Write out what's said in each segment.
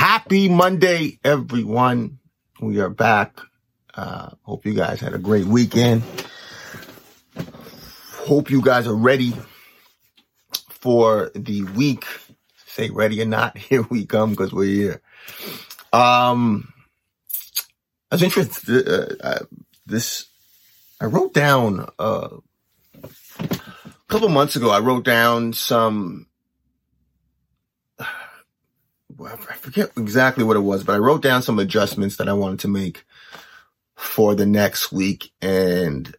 Happy Monday, everyone. We are back. Uh, hope you guys had a great weekend. Hope you guys are ready for the week. Say ready or not, here we come because we're here. Um, I was interested. Uh, uh, this I wrote down uh, a couple months ago. I wrote down some I forget exactly what it was, but I wrote down some adjustments that I wanted to make for the next week. And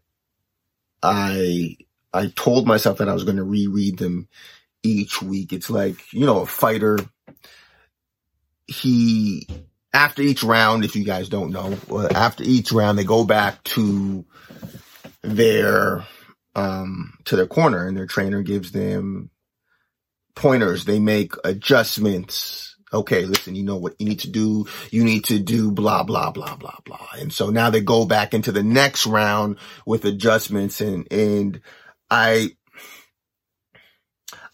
I, I told myself that I was going to reread them each week. It's like, you know, a fighter, he, after each round, if you guys don't know, after each round, they go back to their, um, to their corner and their trainer gives them pointers. They make adjustments okay, listen, you know what you need to do. You need to do blah, blah, blah, blah, blah. And so now they go back into the next round with adjustments and, and I,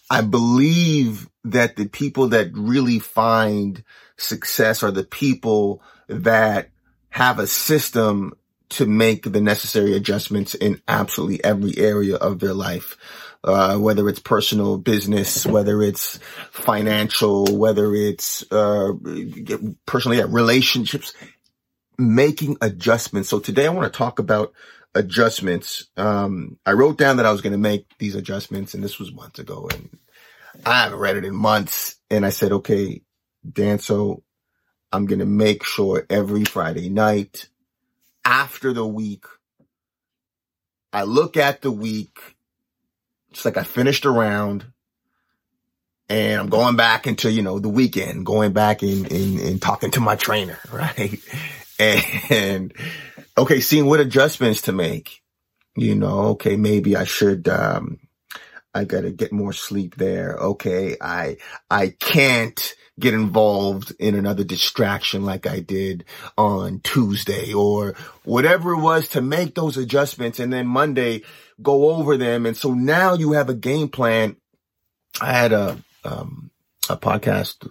I believe that the people that really find success are the people that have a system to make the necessary adjustments in absolutely every area of their life uh, whether it's personal business, whether it's financial, whether it's uh, personally yeah, relationships, making adjustments. So today I want to talk about adjustments. Um, I wrote down that I was going to make these adjustments, and this was months ago, and I haven't read it in months. And I said, okay, Dan, so I'm going to make sure every Friday night after the week, I look at the week it's like I finished a round and I'm going back into, you know, the weekend, going back and, and, and talking to my trainer, right? And, okay, seeing what adjustments to make, you know, okay, maybe I should, um, I gotta get more sleep there. Okay. I, I can't get involved in another distraction like I did on Tuesday or whatever it was to make those adjustments. And then Monday, go over them. And so now you have a game plan. I had a, um, a podcast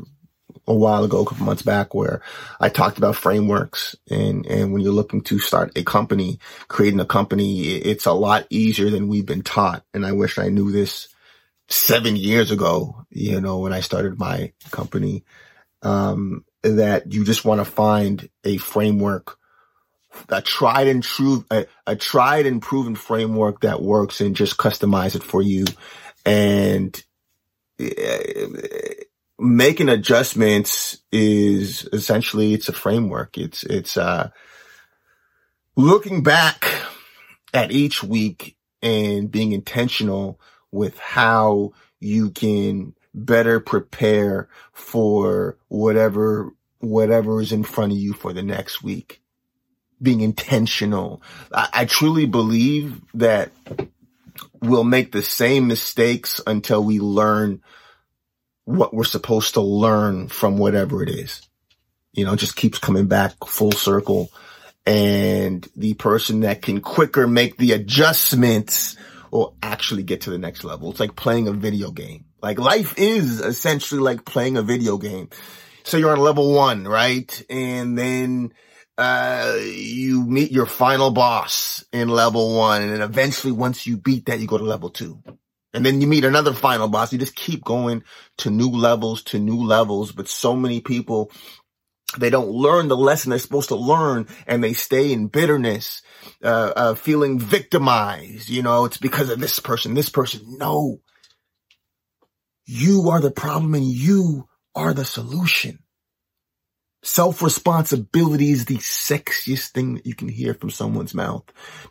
a while ago, a couple months back where I talked about frameworks and, and when you're looking to start a company, creating a company, it's a lot easier than we've been taught. And I wish I knew this seven years ago, you know, when I started my company, um, that you just want to find a framework a tried and true, a, a tried and proven framework that works and just customize it for you. And making adjustments is essentially, it's a framework. It's, it's, uh, looking back at each week and being intentional with how you can better prepare for whatever, whatever is in front of you for the next week being intentional. I, I truly believe that we'll make the same mistakes until we learn what we're supposed to learn from whatever it is. You know, just keeps coming back full circle. And the person that can quicker make the adjustments will actually get to the next level. It's like playing a video game. Like life is essentially like playing a video game. So you're on level one, right? And then uh, you meet your final boss in level one. And then eventually once you beat that, you go to level two. And then you meet another final boss. You just keep going to new levels, to new levels. But so many people, they don't learn the lesson they're supposed to learn and they stay in bitterness, uh, uh, feeling victimized. You know, it's because of this person, this person. No, you are the problem and you are the solution. Self-responsibility is the sexiest thing that you can hear from someone's mouth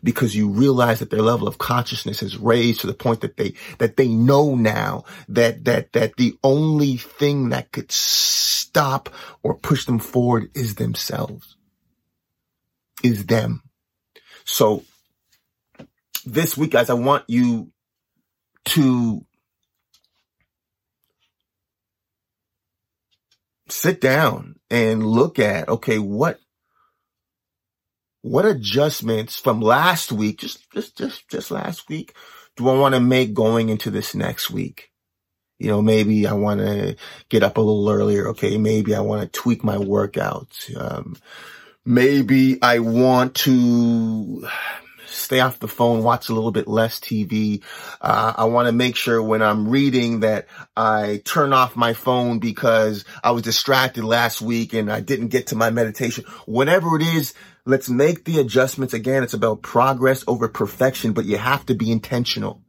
because you realize that their level of consciousness has raised to the point that they, that they know now that, that, that the only thing that could stop or push them forward is themselves, is them. So this week, guys, I want you to sit down and look at, okay, what, what adjustments from last week, just, just, just, just last week, do I want to make going into this next week? You know, maybe I want to get up a little earlier. Okay. Maybe I want to tweak my workouts. Um, maybe I want to stay off the phone, watch a little bit less TV. Uh, I want to make sure when I'm reading that I turn off my phone because I was distracted last week and I didn't get to my meditation. Whatever it is, let's make the adjustments. Again, it's about progress over perfection, but you have to be intentional.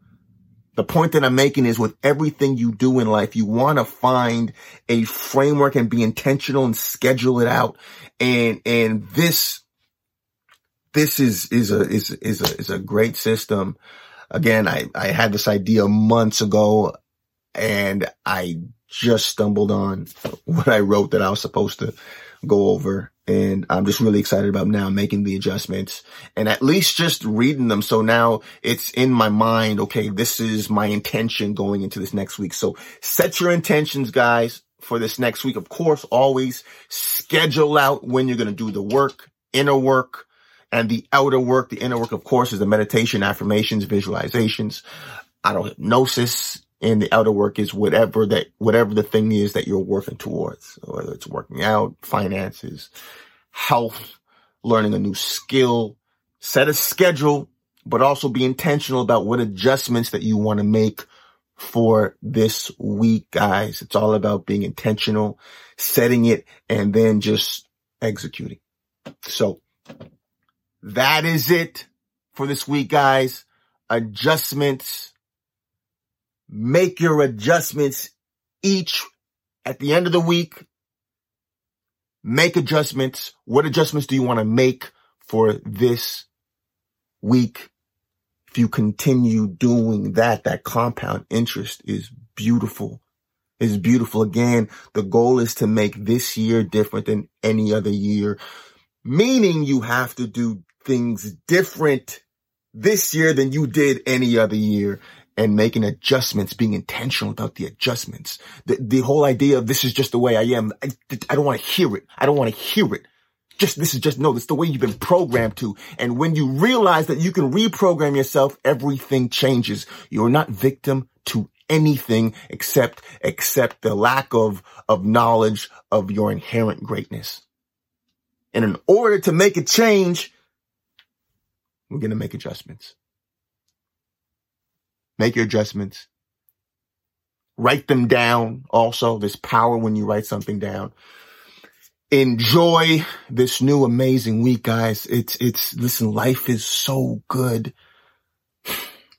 The point that I'm making is with everything you do in life, you want to find a framework and be intentional and schedule it out. And, and this, this is, is a, is, is a, is a great system. Again, I, I had this idea months ago and I just stumbled on what I wrote that I was supposed to go over and I'm just really excited about now making the adjustments and at least just reading them. So now it's in my mind. Okay. This is my intention going into this next week. So set your intentions, guys, for this next week. Of course, always schedule out when you're going to do the work, inner work and the outer work. The inner work, of course, is the meditation, affirmations, visualizations, auto hypnosis, and the outer work is whatever that, whatever the thing is that you're working towards, whether it's working out, finances, health, learning a new skill, set a schedule, but also be intentional about what adjustments that you want to make for this week, guys. It's all about being intentional, setting it, and then just executing. So that is it for this week, guys. Adjustments make your adjustments each at the end of the week. Make adjustments. What adjustments do you want to make for this week? If you continue doing that, that compound interest is beautiful. Is beautiful. Again, the goal is to make this year different than any other year, meaning you have to do things different this year than you did any other year and making adjustments, being intentional about the adjustments. The, the whole idea of this is just the way I am. I, I don't want to hear it. I don't want to hear it. Just, this is just, no, it's the way you've been programmed to. And when you realize that you can reprogram yourself, everything changes. You're not victim to anything except, except the lack of, of knowledge of your inherent greatness. And in order to make a change, we're going to make adjustments. Make your adjustments. Write them down. Also, there's power when you write something down. Enjoy this new amazing week, guys. It's, it's, listen, life is so good.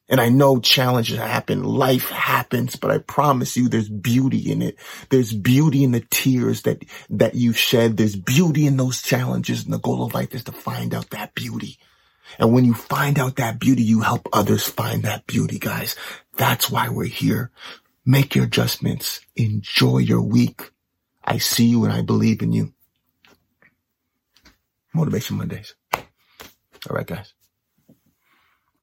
And I know challenges happen. Life happens, but I promise you there's beauty in it. There's beauty in the tears that, that you shed. There's beauty in those challenges. And the goal of life is to find out that beauty. And when you find out that beauty, you help others find that beauty, guys. That's why we're here. Make your adjustments. Enjoy your week. I see you and I believe in you. Motivation Mondays. All right, guys.